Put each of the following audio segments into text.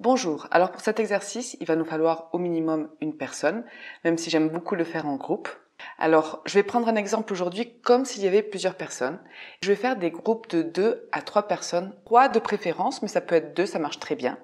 Bonjour, alors pour cet exercice, il va nous falloir au minimum une personne, même si j'aime beaucoup le faire en groupe. Alors, je vais prendre un exemple aujourd'hui comme s'il y avait plusieurs personnes. Je vais faire des groupes de 2 à 3 personnes, 3 de préférence, mais ça peut être 2, ça marche très bien.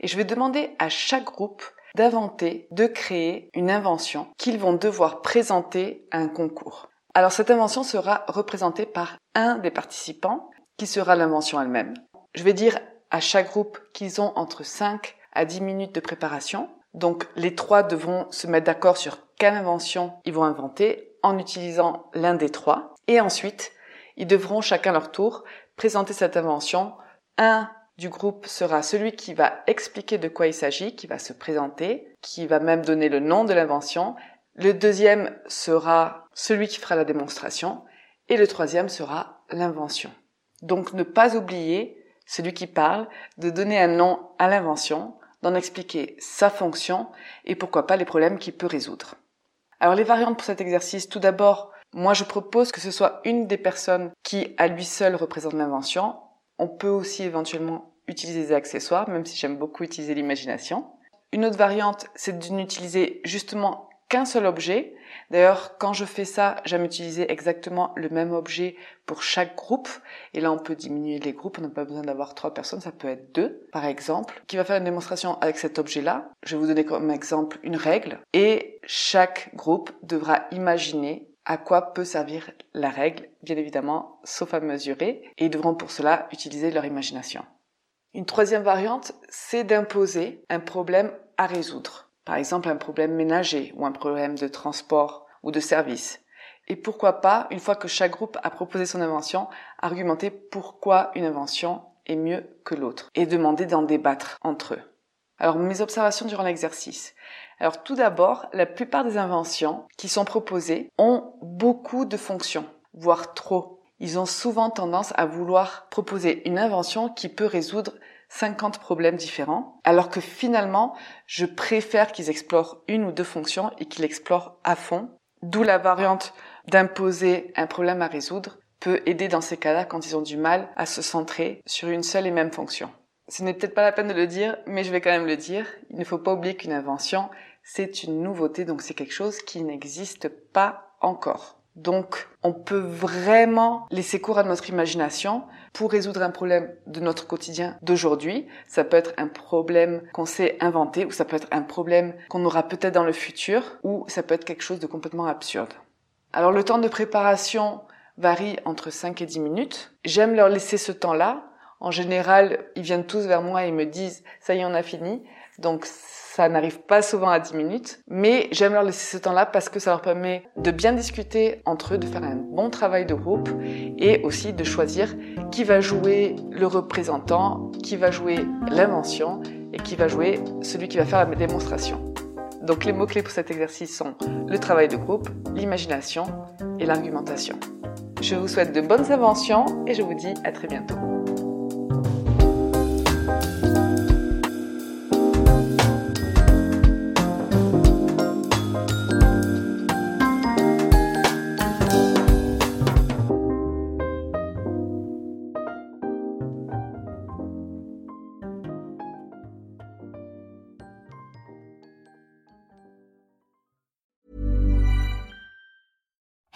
Et je vais demander à chaque groupe d'inventer, de créer une invention qu'ils vont devoir présenter à un concours. Alors cette invention sera représentée par un des participants, qui sera l'invention elle-même. Je vais dire à chaque groupe qu'ils ont entre 5 à 10 minutes de préparation. Donc les trois devront se mettre d'accord sur quelle invention ils vont inventer en utilisant l'un des trois. Et ensuite, ils devront chacun leur tour présenter cette invention. Un du groupe sera celui qui va expliquer de quoi il s'agit, qui va se présenter, qui va même donner le nom de l'invention. Le deuxième sera celui qui fera la démonstration. Et le troisième sera l'invention. Donc ne pas oublier celui qui parle, de donner un nom à l'invention, d'en expliquer sa fonction et pourquoi pas les problèmes qu'il peut résoudre. Alors les variantes pour cet exercice, tout d'abord, moi je propose que ce soit une des personnes qui à lui seul représente l'invention. On peut aussi éventuellement utiliser des accessoires, même si j'aime beaucoup utiliser l'imagination. Une autre variante, c'est de n'utiliser justement qu'un seul objet. D'ailleurs, quand je fais ça, j'aime utiliser exactement le même objet pour chaque groupe. Et là, on peut diminuer les groupes. On n'a pas besoin d'avoir trois personnes. Ça peut être deux, par exemple, qui va faire une démonstration avec cet objet-là. Je vais vous donner comme exemple une règle. Et chaque groupe devra imaginer à quoi peut servir la règle, bien évidemment, sauf à mesurer. Et ils devront pour cela utiliser leur imagination. Une troisième variante, c'est d'imposer un problème à résoudre par exemple un problème ménager ou un problème de transport ou de service. Et pourquoi pas, une fois que chaque groupe a proposé son invention, argumenter pourquoi une invention est mieux que l'autre et demander d'en débattre entre eux. Alors mes observations durant l'exercice. Alors tout d'abord, la plupart des inventions qui sont proposées ont beaucoup de fonctions, voire trop. Ils ont souvent tendance à vouloir proposer une invention qui peut résoudre 50 problèmes différents, alors que finalement, je préfère qu'ils explorent une ou deux fonctions et qu'ils explorent à fond, d'où la variante d'imposer un problème à résoudre peut aider dans ces cas-là quand ils ont du mal à se centrer sur une seule et même fonction. Ce n'est peut-être pas la peine de le dire, mais je vais quand même le dire. Il ne faut pas oublier qu'une invention, c'est une nouveauté, donc c'est quelque chose qui n'existe pas encore. Donc, on peut vraiment laisser cours à notre imagination pour résoudre un problème de notre quotidien d'aujourd'hui. Ça peut être un problème qu'on s'est inventé ou ça peut être un problème qu'on aura peut-être dans le futur ou ça peut être quelque chose de complètement absurde. Alors, le temps de préparation varie entre 5 et 10 minutes. J'aime leur laisser ce temps-là. En général, ils viennent tous vers moi et me disent, ça y est, on a fini. Donc, ça n'arrive pas souvent à 10 minutes, mais j'aime leur laisser ce temps-là parce que ça leur permet de bien discuter entre eux, de faire un bon travail de groupe et aussi de choisir qui va jouer le représentant, qui va jouer l'invention et qui va jouer celui qui va faire la démonstration. Donc les mots-clés pour cet exercice sont le travail de groupe, l'imagination et l'argumentation. Je vous souhaite de bonnes inventions et je vous dis à très bientôt.